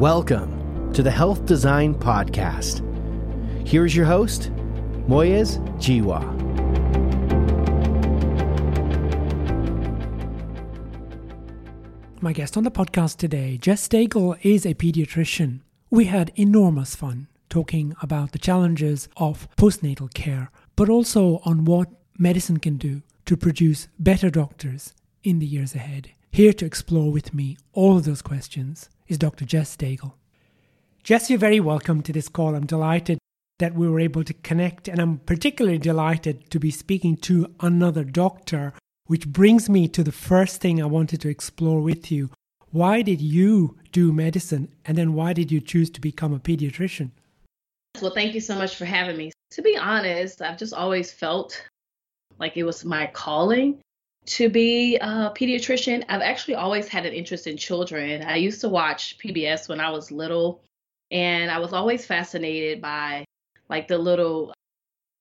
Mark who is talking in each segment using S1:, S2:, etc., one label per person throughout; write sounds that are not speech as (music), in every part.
S1: Welcome to the Health Design Podcast. Here's your host, Moyez Jiwa.
S2: My guest on the podcast today, Jess Daigle, is a pediatrician. We had enormous fun talking about the challenges of postnatal care, but also on what medicine can do to produce better doctors in the years ahead. Here to explore with me all of those questions is Dr. Jess Daigle. Jess, you're very welcome to this call. I'm delighted that we were able to connect, and I'm particularly delighted to be speaking to another doctor, which brings me to the first thing I wanted to explore with you. Why did you do medicine, and then why did you choose to become a pediatrician?
S3: Well, thank you so much for having me. To be honest, I've just always felt like it was my calling to be a pediatrician. I've actually always had an interest in children. I used to watch PBS when I was little, and I was always fascinated by like the little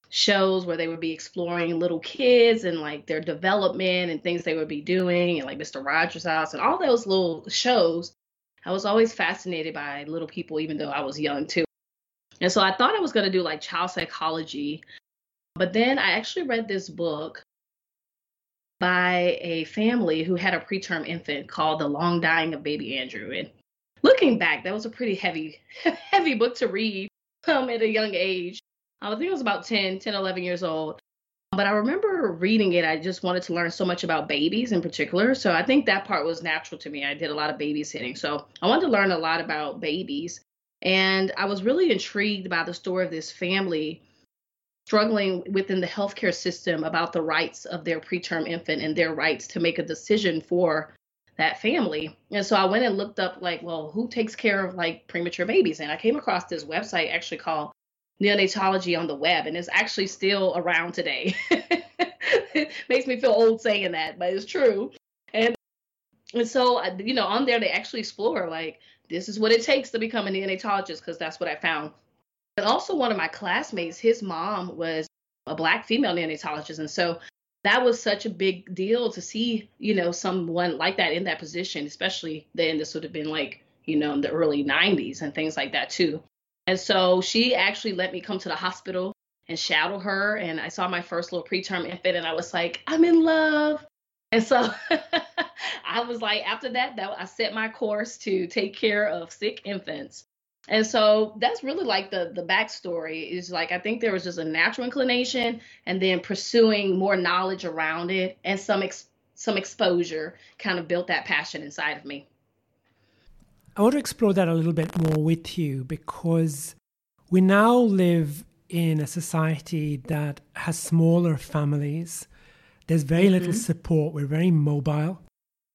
S3: shows where they would be exploring little kids and like their development and things they would be doing and like Mr. Rogers' house and all those little shows. I was always fascinated by little people, even though I was young too. And so I thought I was going to do like child psychology. But then I actually read this book by a family who had a preterm infant called The Long Dying of Baby Andrew. And looking back, that was a pretty heavy, (laughs) heavy book to read um, at a young age. I think I was about 10, 10, 11 years old. But I remember reading it. I just wanted to learn so much about babies in particular. So I think that part was natural to me. I did a lot of babysitting. So I wanted to learn a lot about babies. And I was really intrigued by the story of this family struggling within the healthcare system about the rights of their preterm infant and their rights to make a decision for that family. And so I went and looked up like, well, who takes care of like premature babies? And I came across this website actually called Neonatology on the Web, and it's actually still around today. it (laughs) makes me feel old saying that, but it's true. And and so uh, you know, on there they actually explore like this is what it takes to become a neonatologist because that's what I found but also, one of my classmates, his mom was a black female neonatologist. And so that was such a big deal to see, you know, someone like that in that position, especially then this would have been like, you know, in the early 90s and things like that too. And so she actually let me come to the hospital and shadow her. And I saw my first little preterm infant and I was like, I'm in love. And so (laughs) I was like, after that, that I set my course to take care of sick infants. And so that's really like the the backstory is like I think there was just a natural inclination and then pursuing more knowledge around it and some ex- some exposure kind of built that passion inside of me.
S2: I want to explore that a little bit more with you because we now live in a society that has smaller families. There's very mm-hmm. little support. We're very mobile.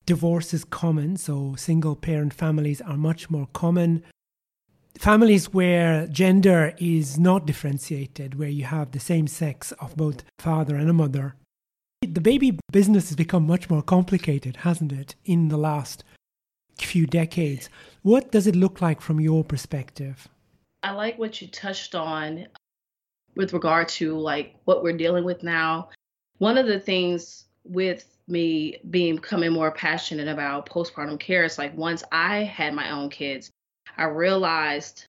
S2: Divorce is common, so single parent families are much more common families where gender is not differentiated, where you have the same sex of both father and a mother, the baby business has become much more complicated, hasn't it, in the last few decades? What does it look like from your perspective?
S3: I like what you touched on with regard to like what we're dealing with now. One of the things with me being becoming more passionate about postpartum care is like once I had my own kids, I realized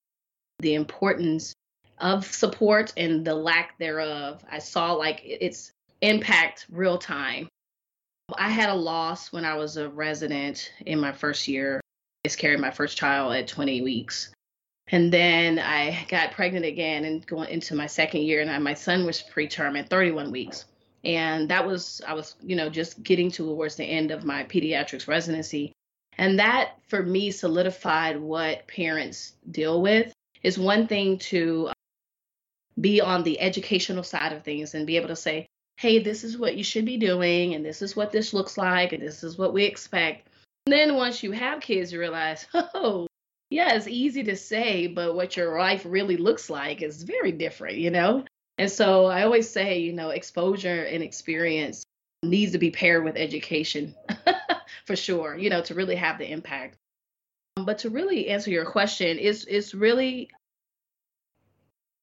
S3: the importance of support and the lack thereof. I saw like its impact real time. I had a loss when I was a resident in my first year. I carried my first child at 20 weeks. And then I got pregnant again and going into my second year, and my son was preterm at 31 weeks. And that was, I was, you know, just getting towards the end of my pediatrics residency. And that for me solidified what parents deal with. Is one thing to um, be on the educational side of things and be able to say, hey, this is what you should be doing, and this is what this looks like, and this is what we expect. And then once you have kids, you realize, (laughs) oh, yeah, it's easy to say, but what your life really looks like is very different, you know? And so I always say, you know, exposure and experience needs to be paired with education. (laughs) for sure, you know, to really have the impact. Um, but to really answer your question, it's it's really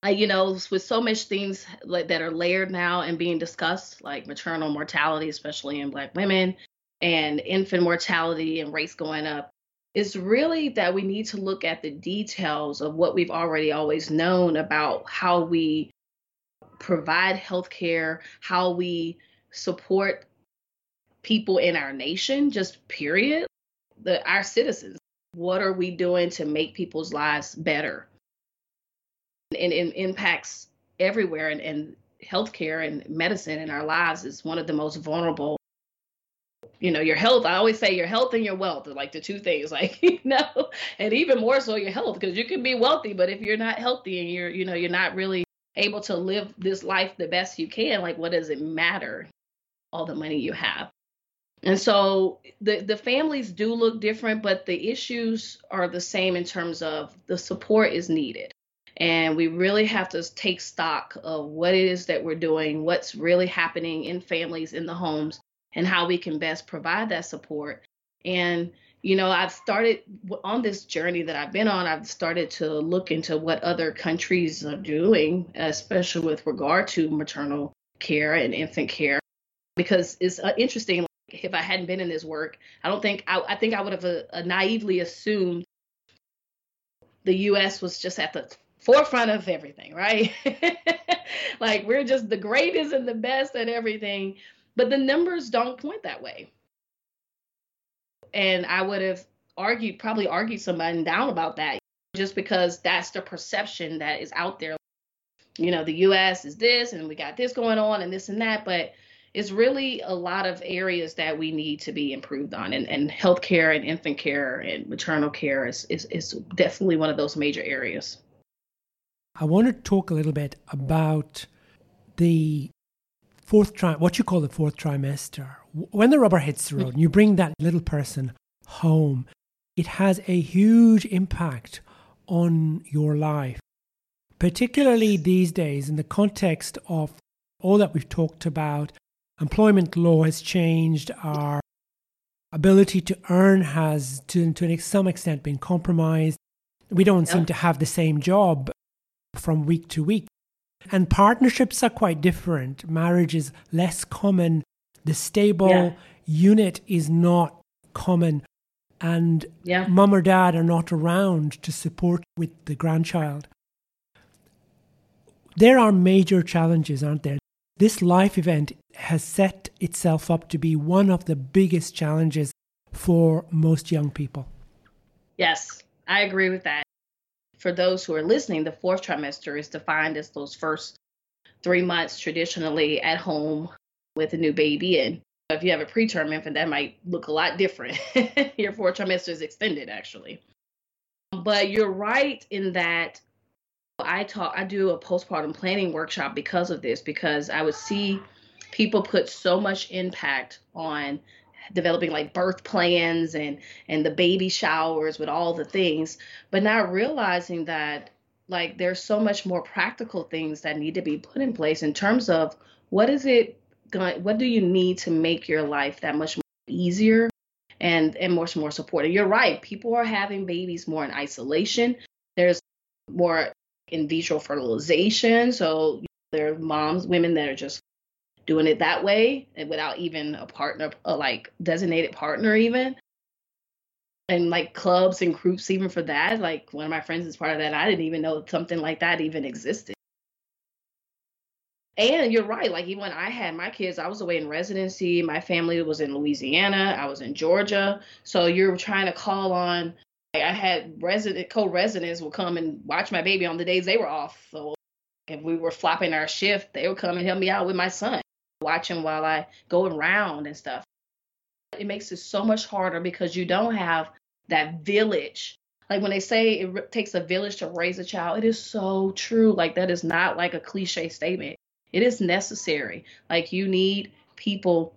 S3: you know, with so much things like, that are layered now and being discussed, like maternal mortality, especially in Black women, and infant mortality and rates going up, It's really that we need to look at the details of what we've already always known about how we provide healthcare, how we support people in our nation, just period, the, our citizens. What are we doing to make people's lives better? And it impacts everywhere, and, and healthcare and medicine in our lives is one of the most vulnerable. You know, your health, I always say your health and your wealth are like the two things, (laughs) like, you know, and even more so your health, because you can be wealthy, but if you're not healthy and you're, you know, you're not really able to live this life the best you can, like, what does it matter? All the money you have. And so the the families do look different, but the issues are the same in terms of the support is needed. And we really have to take stock of what it is that we're doing, what's really happening in families, in the homes, and how we can best provide that support. And, you know, I've started on this journey that I've been on, I've started to look into what other countries are doing, especially with regard to maternal care and infant care, because it's uh, interesting. If I hadn't been in this work, I don't think I, I think I would have uh, naively assumed the U.S. was just at the forefront of everything, right? (laughs) like we're just the greatest and the best at everything, but the numbers don't point that way. And I would have argued, probably argued somebody down about that just because that's the perception that is out there. You know, the US is this and we got this going on and this and that, but it's really a lot of areas that we need to be improved on and, and healthcare and infant care and maternal care is, is, is definitely one of those major areas.
S2: I want to talk a little bit about the fourth tri what you call the fourth trimester. When the rubber hits the road and you bring that little person home, it has a huge impact on your life, particularly these days in the context of all that we've talked about. Employment law has changed, our ability to earn has, to, to some extent, been compromised. We don't seem to have the same job from week to week. And partnerships are quite different. Marriage is less common. The stable yeah. unit is not common. And yeah. mom or dad are not around to support with the grandchild. There are major challenges, aren't there? This life event has set itself up to be one of the biggest challenges for most young people.
S3: Yes, I agree with that for those who are listening, the fourth trimester is defined as those first three months traditionally at home with a new baby. And if you have a preterm infant, that might look a lot different. (laughs) Your fourth trimester is extended, actually. But you're right in that I talk, I do a postpartum planning workshop because of this, because I would see people put so much impact on developing like birth plans and and the baby showers with all the things but not realizing that like there's so much more practical things that need to be put in place in terms of what is it going what do you need to make your life that much more easier and and much more supportive? You're right people are having babies more in isolation. There's more in vitro fertilization so there are moms women that are just doing it that way and without even a partner, a like designated partner, even. And like clubs and groups, even for that. Like one of my friends is part of that. I didn't even know something like that even existed. And you're right. Like even when I had my kids, I was away in residency. My family was in Louisiana. I was in Georgia. So you're trying to call on. I had resident co-residents would come and watch my baby on the days they were off. So if we were flopping our shift, they would come and help me out with my son watching while I go around and stuff. It makes it so much harder because you don't have that village. Like when they say it takes a village to raise a child, it is so true. Like that is not like a cliche statement. It is necessary. Like you need people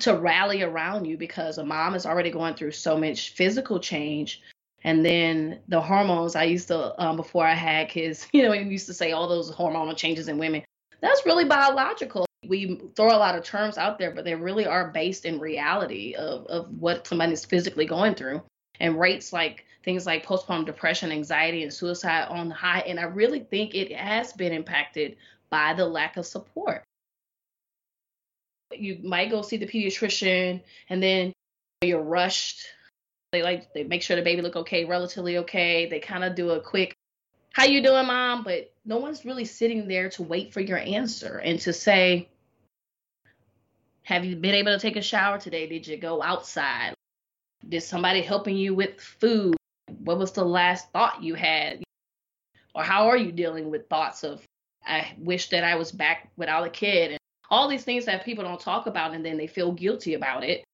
S3: to rally around you because a mom is already going through so much physical change and then the hormones i used to um, before i had kids (laughs) you know you used to say all those hormonal changes in women that's really biological we throw a lot of terms out there, but they really are based in reality of, of what somebody is physically going through. And rates like things like postpartum depression, anxiety, and suicide on high. And I really think it has been impacted by the lack of support. You might go see the pediatrician and then you're rushed They like they make sure the baby look okay, relatively okay. They kind of do a quick, "How you doing, mom?" But no one's really sitting there to wait for your answer and to say, "Have you been able to take a shower today? Did you go outside? Did somebody helping you with food? What was the last thought you had? Or how are you dealing with thoughts of I wish that I was back without a kid all these things that people don't talk about and then they feel guilty about it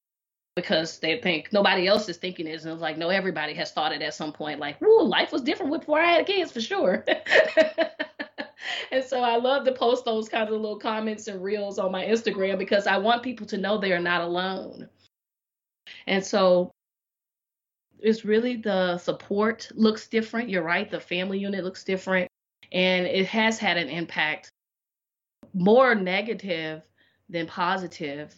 S3: because they think nobody else is thinking it. And it's like, no, everybody has thought it at some point, like, whoa, life was different before I had kids for sure. (laughs) and so I love to post those kinds of little comments and reels on my Instagram because I want people to know they are not alone. And so it's really the support looks different. You're right, the family unit looks different. And it has had an impact more negative than positive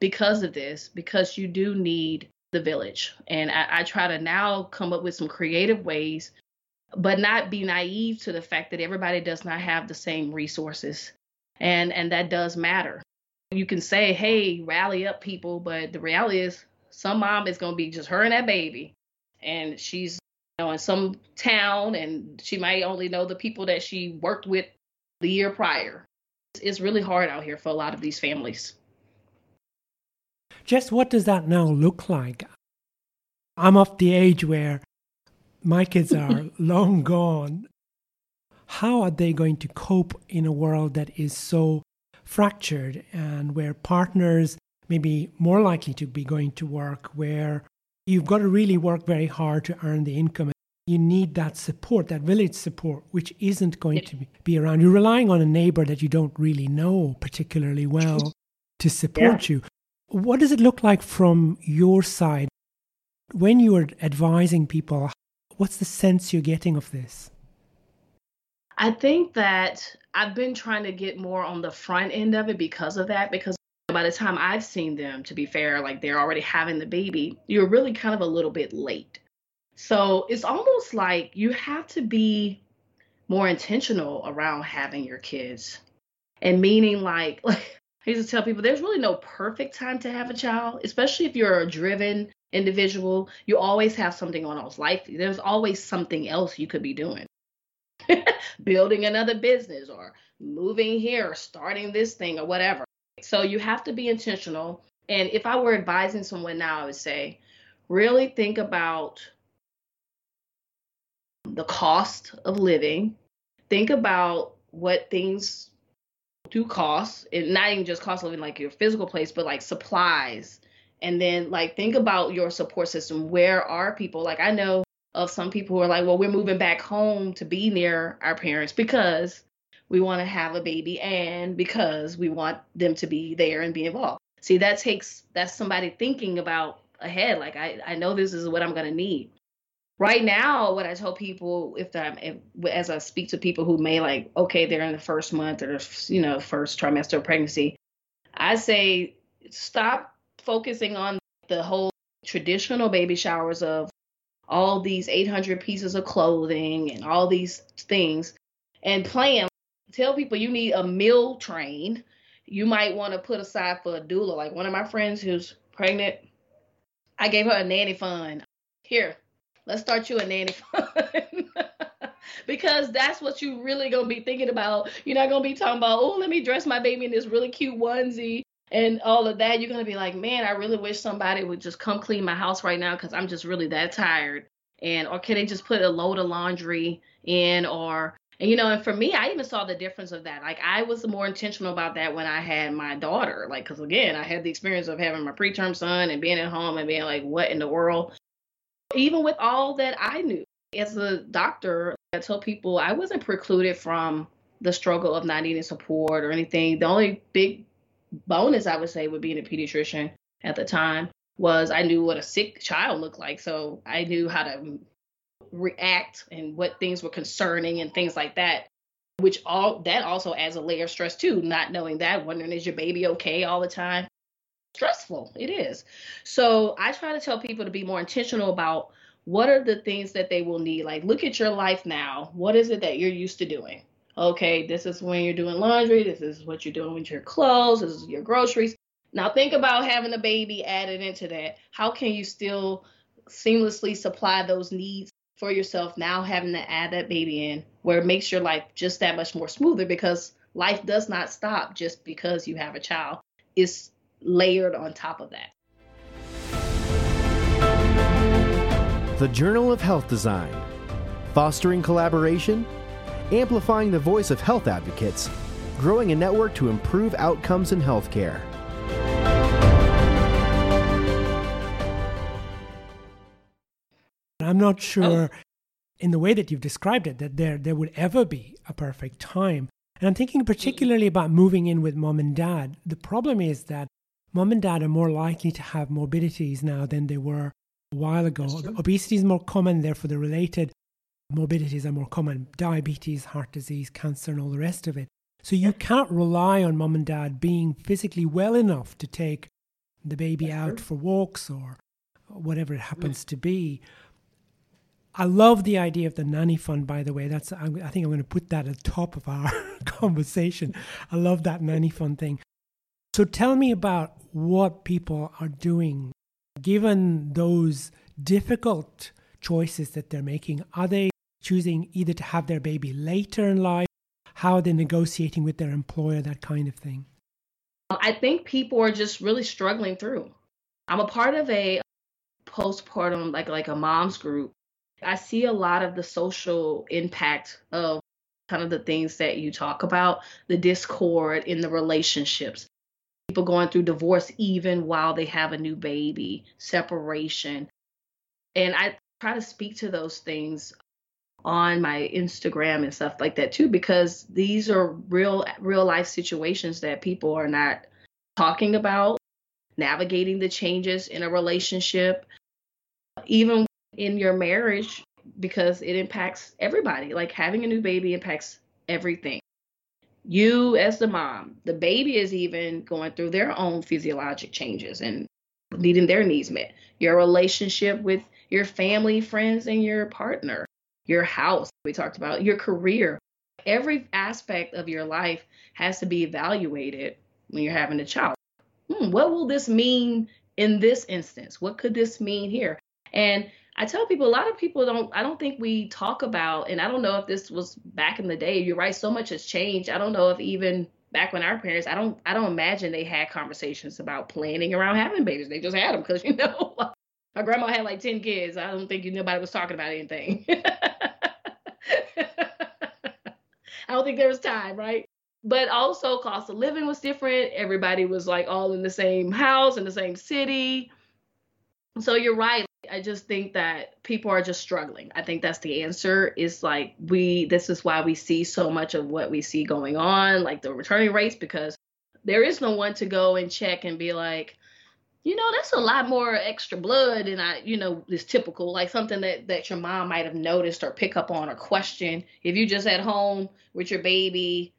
S3: because of this, because you do need the village. And I, I, try to now come up with some creative ways, but not be naive to the fact that everybody does not have the same resources. And and that does matter. You can say, hey, rally up people, but the reality is some mom is gonna be just her and that baby. And she's you know in some town and she might only know the people that she worked with the year prior. It's really hard out here for a lot of these families.
S2: Jess, what does that now look like? I'm of the age where my kids (laughs) are long gone. How are they going to cope in a world that is so fractured and where partners may be more likely to be going to work, where you've got to really work very hard to earn the income? You need that support, that village support, which isn't going to be around. You're relying on a neighbor that you don't really know particularly well to support yeah. you. What does it look like from your side when you are advising people? What's the sense you're getting of this?
S3: I think that I've been trying to get more on the front end of it because of that. Because by the time I've seen them, to be fair, like they're already having the baby, you're really kind of a little bit late. So it's almost like you have to be more intentional around having your kids and meaning like (laughs) like I used to tell people there's really no perfect time to have a child, especially if you're a driven individual. You always have something on else. Life, there's always something else you could be doing. (laughs) Building another business or moving here or starting this thing or whatever. So you have to be intentional. And if I were advising someone now, I would say, really think about the cost of living. Think about what things do cost, and not even just cost of living like your physical place, but like supplies. And then like think about your support system. Where are people? Like I know of some people who are like, well, we're moving back home to be near our parents because we want to have a baby and because we want them to be there and be involved. See, that takes that's somebody thinking about ahead. Like I, I know this is what I'm gonna need right now what i tell people if i'm if, as i speak to people who may like okay they're in the first month or you know first trimester of pregnancy i say stop focusing on the whole traditional baby showers of all these 800 pieces of clothing and all these things and plan. Tell people you need a meal train. You might want to put aside for a doula. Like one of my friends who's pregnant i gave her a nanny fund. Here let's start you a nanny (laughs) fund. because that's what you really gonna be thinking about. You're not gonna be talking about, oh, let me dress my baby in this really cute onesie and all of that. You're gonna be like, man, I really wish somebody would just come clean my house right now because I'm just really that tired. And or can they just put a load of laundry in or and you know, and for me, I even saw the difference of that. Like I was more intentional about that when I had my daughter. Like, because again, I had the experience of having my preterm son and being at home and being like, what in the world? Even with all that I knew as a doctor, I tell people I wasn't precluded from the struggle of not needing support or anything. The only big bonus I would say with being a pediatrician at the time was I knew what a sick child looked like. So I knew how to react and what things were concerning and things like that. Which all that also adds a layer of stress too, not knowing that, wondering is your baby okay all the time stressful. It is. So I try to tell people to be more intentional about what are the things that they will need. Like, look at your life now. What is it that you're used to doing? Okay, this is when you're doing laundry. This is what you're doing with your clothes. This is your groceries. Now, think about having a baby added into that. How can you still seamlessly supply those needs for yourself now having to add that baby in where it makes your life just that much more smoother because life does not stop just because you have a child. It's layered on top of that.
S1: The Journal of Health Design, fostering collaboration, amplifying the voice of health advocates, growing a network to improve outcomes in healthcare.
S2: I'm not sure oh. in the way that you've described it that there there would ever be a perfect time. And I'm thinking particularly about moving in with mom and dad. The problem is that mom and dad are more likely to have morbidities now than they were a while ago. Obesity is more common, therefore the related morbidities are more common. Diabetes, heart disease, cancer, and all the rest of it. So you can't rely on mom and dad being physically well enough to take the baby out for walks or whatever it happens to be. I love the idea of the nanny fund, by the way. That's I think I'm going to put that at the top of our (laughs) conversation. I love that nanny fund thing. So tell me about what people are doing, given those difficult choices that they're making. Are they choosing either to have their baby later in life? How are they negotiating with their employer? That kind of thing.
S3: I think people are just really struggling through. I'm a part of a postpartum, like like a mom's group I see a lot of the social impact of kind of the things that you talk about, the discord in the relationships, people going through divorce even while they have a new baby, separation. And I try to speak to those things on my Instagram and stuff like that too because these are real real life situations that people are not talking about navigating the changes in a relationship even in your marriage because it impacts everybody. Like having a new baby impacts everything. You, as the mom, the baby is even going through their own physiologic changes and needing their needs met. Your relationship with your family, friends, and your partner, your house, we talked about, your career. Every aspect of your life has to be evaluated when you're having a child. Hmm, what will this mean in this instance? What could this mean here? And I tell people a lot of people don't I don't think we talk about and I don't know if this was back in the day. You're right, so much has changed. I don't know if even back when our parents, I don't I don't imagine they had conversations about planning around having babies. They just had them because (laughs) you know my grandma had like 10 kids. I don't think nobody was talking about anything. (laughs) I don't think there was time, right? But also cost of living was different. Everybody was like all in the same house in the same city. So you're right. I just think that people are just struggling. I think that's the answer. Is like we this is why we see so much of what we see going on, like the returning rates, because there is no one to go and check and be like, you know, that's a lot more extra blood and I, you know, is typical, like something that that your mom might have noticed or pick up on or question. If you just at home with your baby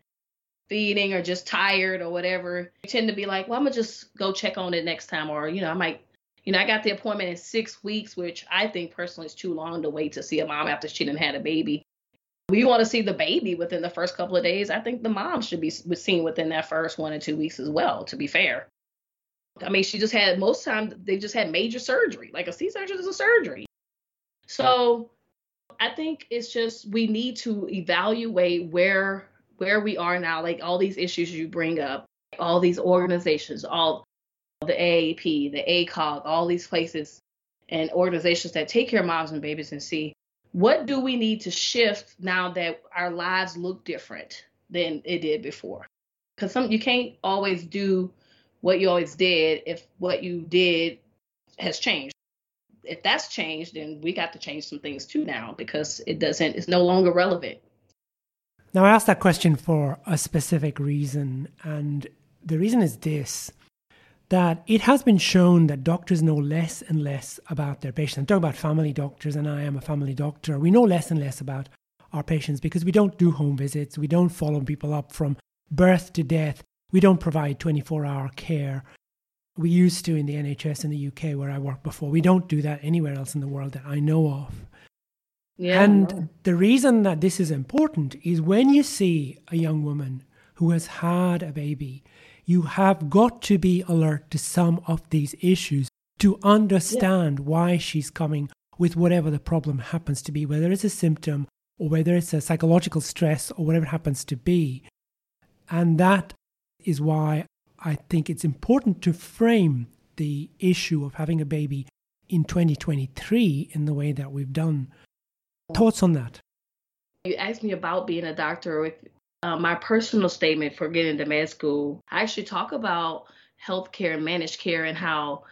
S3: feeding or just tired or whatever, you tend to be like, well, I'm gonna just go check on it next time, or you know, I might you know, I got the appointment in six weeks, which I think personally is too long to wait to see a mom after she didn't had a baby. We want to see the baby within the first couple of days. I think the mom should be seen within that first one or two weeks as well, to be fair. I mean, she just had most times they just had major surgery. Like a C-section is a surgery. So I think it's just we need to evaluate where where we are now, like all these issues you bring up, all these organizations, all the AAP, the ACOG, all these places and organizations that take care of moms and babies and see what do we need to shift now that our lives look different than it did before. Because some you can't always do what you always did if what you did has changed. If that's changed, then we got to change some things too now because it doesn't it's no longer relevant.
S2: Now I asked that question for a specific reason, and the reason is this that it has been shown that doctors know less and less about their patients. I'm talking about family doctors, and I am a family doctor. We know less and less about our patients because we don't do home visits, we don't follow people up from birth to death, we don't provide 24 hour care. We used to in the NHS in the UK where I worked before. We don't do that anywhere else in the world that I know of. Yeah, and the reason that this is important is when you see a young woman who has had a baby you have got to be alert to some of these issues to understand yeah. why she's coming with whatever the problem happens to be, whether it's a symptom or whether it's a psychological stress or whatever it happens to be. And that is why I think it's important to frame the issue of having a baby in 2023 in the way that we've done. Thoughts on that?
S3: You asked me about being a doctor. With uh, my personal statement for getting into med school, I actually talk about healthcare and managed care and how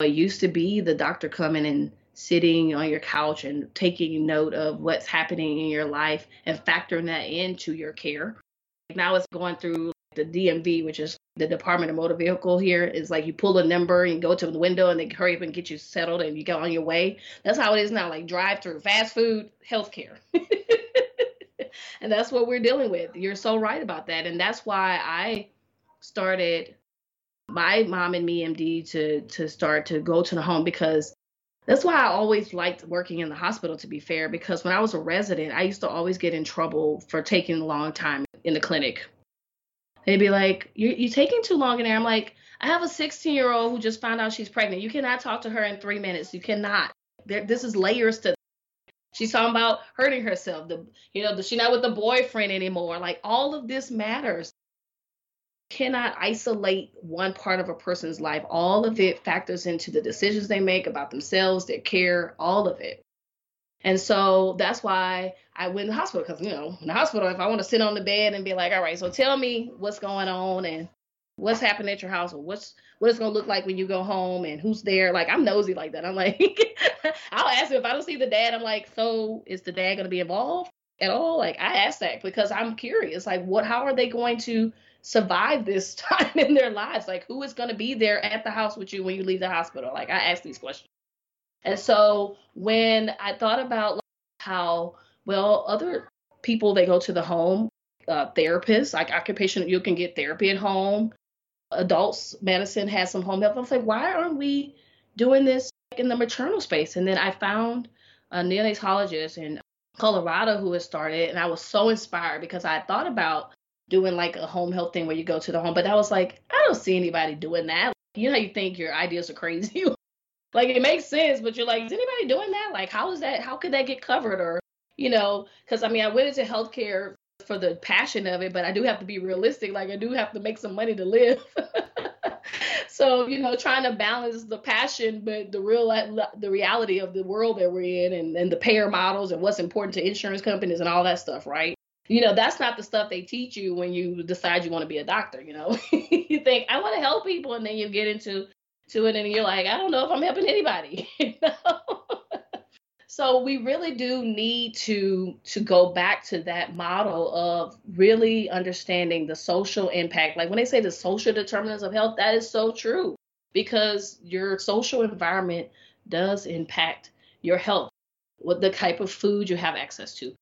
S3: it used to be the doctor coming and sitting on your couch and taking note of what's happening in your life and factoring that into your care. Now it's going through the DMV, which is the Department of Motor Vehicle here. Is like you pull a number and go to the window and they hurry up and get you settled and you go on your way. That's how it is now, like drive through, fast food, healthcare. (laughs) and that's what we're dealing with. You're so right about that. And that's why I started my mom and me MD to to start to go to the home because that's why I always liked working in the hospital to be fair because when I was a resident I used to always get in trouble for taking a long time in the clinic. They'd be like, "You're, you're taking too long in there." I'm like, "I have a 16 year old who just found out she's pregnant. You cannot talk to her in three minutes. You cannot. There, this is layers to She's talking about hurting herself. The you know, she's not with the boyfriend anymore. Like all of this matters cannot isolate one part of a person's life. All of it factors into the decisions they make about themselves, their care, all of it. And so that's why I went to the hospital because, you know, in the hospital, if I want to sit on the bed and be like, all right, so tell me what's going on and what's happening at your house or what's what it's gonna look like when you go home and who's there. Like I'm nosy like that. I'm like, (laughs) I'll ask him if I don't see the dad. I'm like, so is the dad gonna be involved at all? Like I ask that because I'm curious. Like, what? How are they going to survive this (laughs) time in their lives? Like, who is to be there at the house with you when you leave the hospital? Like, I ask these questions. And so when I thought about like, how, well, other people, they go to the home, uh, therapists, like occupation, you can get therapy at home. Adults medicine has some home health. I was like, why aren't we doing this in the maternal space? And then I found a neonatologist in Colorado who had started, and I was so inspired because I thought about doing like a home health thing where you go to the home. But I was like, I don't see anybody doing that. You know, you think your ideas are crazy. (laughs) like it makes sense, but you're like, is anybody doing that? Like, how is that? How could that get covered? Or, you know, because I mean, I went into healthcare for the passion of it, but I do have to be realistic. Like, I do have to make some money to live. (laughs) so, you know, trying to balance the passion, but the real the reality of the world that we're in, and, and the payer models, and what's important to insurance companies, and all that stuff, right? you know that's not the stuff they teach you when you decide you want to be a doctor you know (laughs) you think i want to help people and then you get into to it and you're like i don't know if i'm helping anybody (laughs) you know so we really do need to to go back to that model of really understanding the social impact like when they say the social determinants of health that is so true because your social environment does impact your health what the type of food you have access to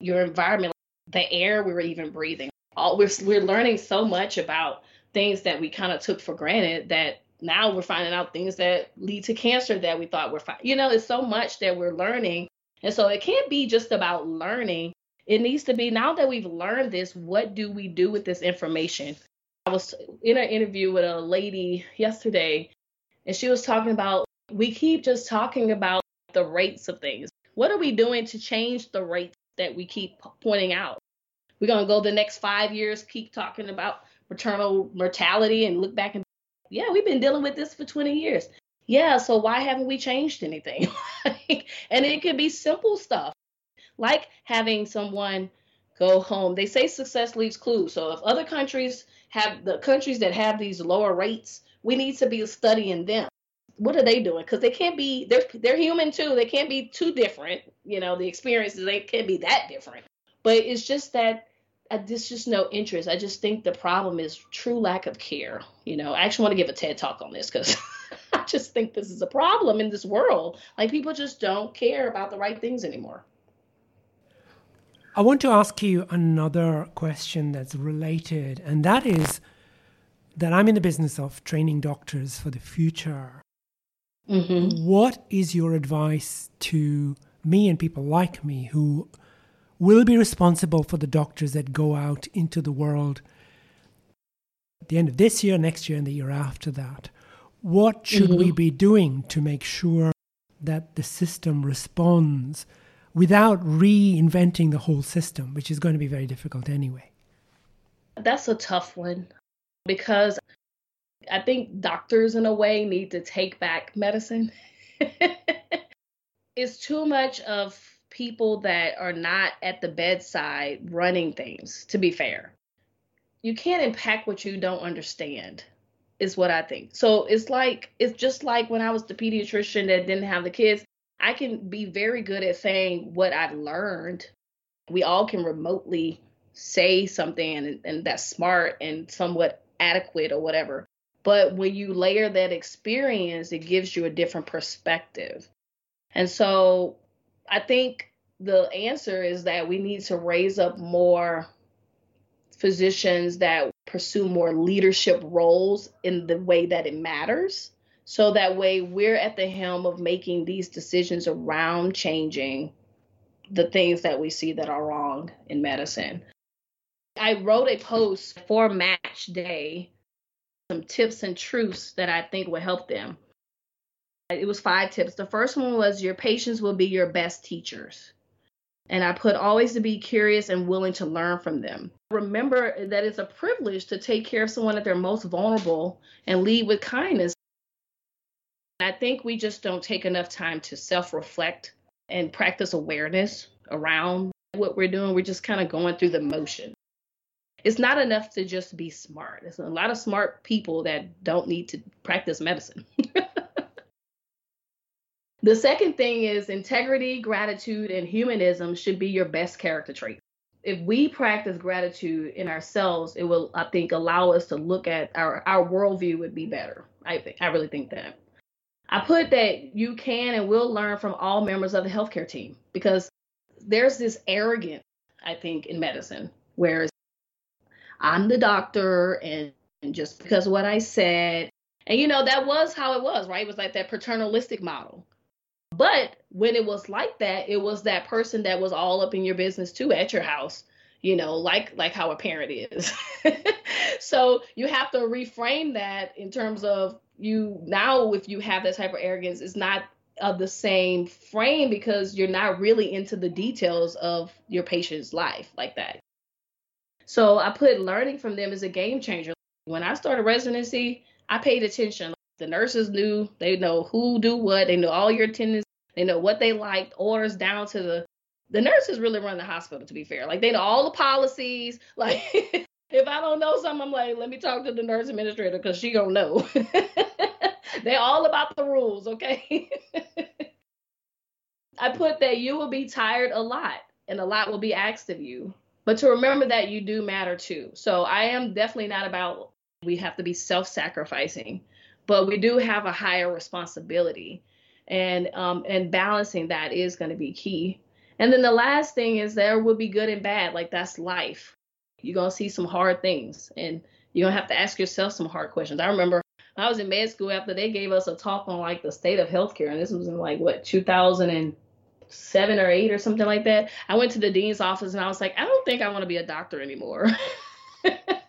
S3: your environment the air we were even breathing. All we're we're learning so much about things that we kind of took for granted that now we're finding out things that lead to cancer that we thought were fine. You know, it's so much that we're learning. And so it can't be just about learning. It needs to be now that we've learned this, what do we do with this information? I was in an interview with a lady yesterday, and she was talking about we keep just talking about the rates of things. What are we doing to change the rates that we keep pointing out. We're going to go the next five years, keep talking about maternal mortality and look back and, yeah, we've been dealing with this for 20 years. Yeah, so why haven't we changed anything? (laughs) and it could be simple stuff like having someone go home. They say success leaves clues. So if other countries have the countries that have these lower rates, we need to be studying them what are they doing? Because they can't be they're they're human too. They can't be too different. You know, the experiences they can't be that different. But it's just that uh, there's just no interest. I just think the problem is true lack of care. You know, I actually want to give a TED talk on this because (laughs) I just think this is a problem in this world. Like people just don't care about the right things anymore.
S2: I want to ask you another question that's related, and that is that I'm in the business of training doctors for the future. Mm-hmm. What is your advice to me and people like me who will be responsible for the doctors that go out into the world at the end of this year, next year, and the year after that? What should mm-hmm. we be doing to make sure that the system responds without reinventing the whole system, which is going to be very difficult anyway?
S3: That's a tough one because I think doctors, in a way, need to take back medicine. (laughs) it's too much of people that are not at the bedside running things, to be fair. You can't impact what you don't understand, is what I think. So it's like, it's just like when I was the pediatrician that didn't have the kids. I can be very good at saying what I've learned. We all can remotely say something and, and that's smart and somewhat adequate or whatever. But when you layer that experience, it gives you a different perspective. And so I think the answer is that we need to raise up more physicians that pursue more leadership roles in the way that it matters. So that way we're at the helm of making these decisions around changing the things that we see that are wrong in medicine. I wrote a post for Match Day, some tips and truths that I think will help them. It was five tips. The first one was your patients will be your best teachers. And I put always to be curious and willing to learn from them. Remember that it's a privilege to take care of someone at their most vulnerable and lead with kindness. I think we just don't take enough time to self reflect and practice awareness around what we're doing. We're just kind of going through the motion it's not enough to just be smart. There's a lot of smart people that don't need to practice medicine. (laughs) the second thing is integrity, gratitude, and humanism should be your best character trait. If we practice gratitude in ourselves, it will, I think, allow us to look at our our worldview would be better. I think I really think that. I put that you can and will learn from all members of the healthcare team because there's this arrogance, I think, in medicine, where I'm the doctor and, and just because what I said. And you know, that was how it was, right? It was like that paternalistic model. But when it was like that, it was that person that was all up in your business too at your house, you know, like like how a parent is. (laughs) so you have to reframe that in terms of you now if you have that type of arrogance, it's not of the same frame because you're not really into the details of your patient's life like that. So I put learning from them as a game changer. When I started residency, I paid attention. The nurses knew, they know who do what, they know all your attendants, they know what they liked, orders down to the the nurses really run the hospital to be fair. Like they know all the policies. (laughs) Like if I don't know something, I'm like, let me talk to the nurse administrator because she gonna know. (laughs) They're all about the rules, okay? (laughs) I put that you will be tired a lot and a lot will be asked of you but to remember that you do matter too. So I am definitely not about we have to be self sacrificing, but we do have a higher responsibility. And um, and balancing that is going to be key. And then the last thing is there will be good and bad. Like that's life. You're gonna see some hard things, and you're gonna have to ask yourself some hard questions. I remember I was in med school after they gave us a talk on like the state of healthcare, and this was in like what 2000 and seven or eight or something like that. I went to the dean's office and I was like, I don't think I want to be a doctor anymore. (laughs)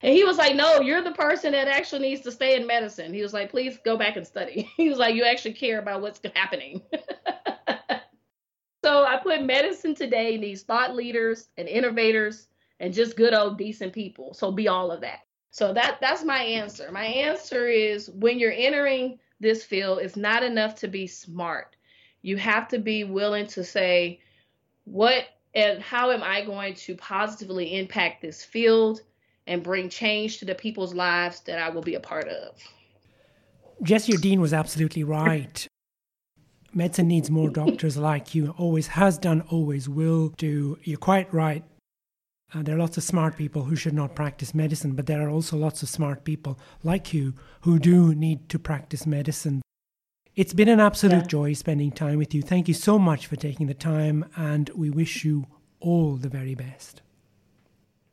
S3: and he was like, No, you're the person that actually needs to stay in medicine. He was like, Please go back and study. (laughs) He was like, You actually care about what's (laughs) happening. (laughs) so I put medicine today needs thought leaders and innovators and just good old decent people. So be all of that. So that that's my answer. My answer is when you're entering this field, it's not enough to be smart you have to be willing to say, what and how am I going to positively impact this field and bring change to the people's lives that I will be a part of?
S2: Jesse, your dean was absolutely right. Medicine needs more doctors like you, always has done, always will do. You're quite right. Uh, there are lots of smart people who should not practice medicine, but there are also lots of smart people like you who do need to practice medicine. It's been an absolute yeah. joy spending time with you. Thank you so much for taking the time, and we wish you all the very best.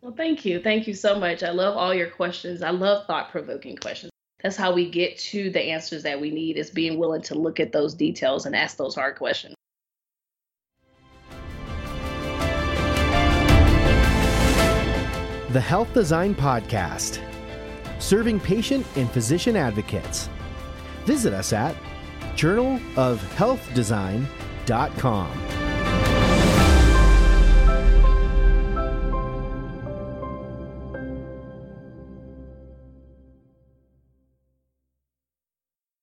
S3: Well, thank you. Thank you so much. I love all your questions. I love thought provoking questions. That's how we get to the answers that we need, is being willing to look at those details and ask those hard questions.
S1: The Health Design Podcast serving patient and physician advocates. Visit us at journalofhealthdesign.com.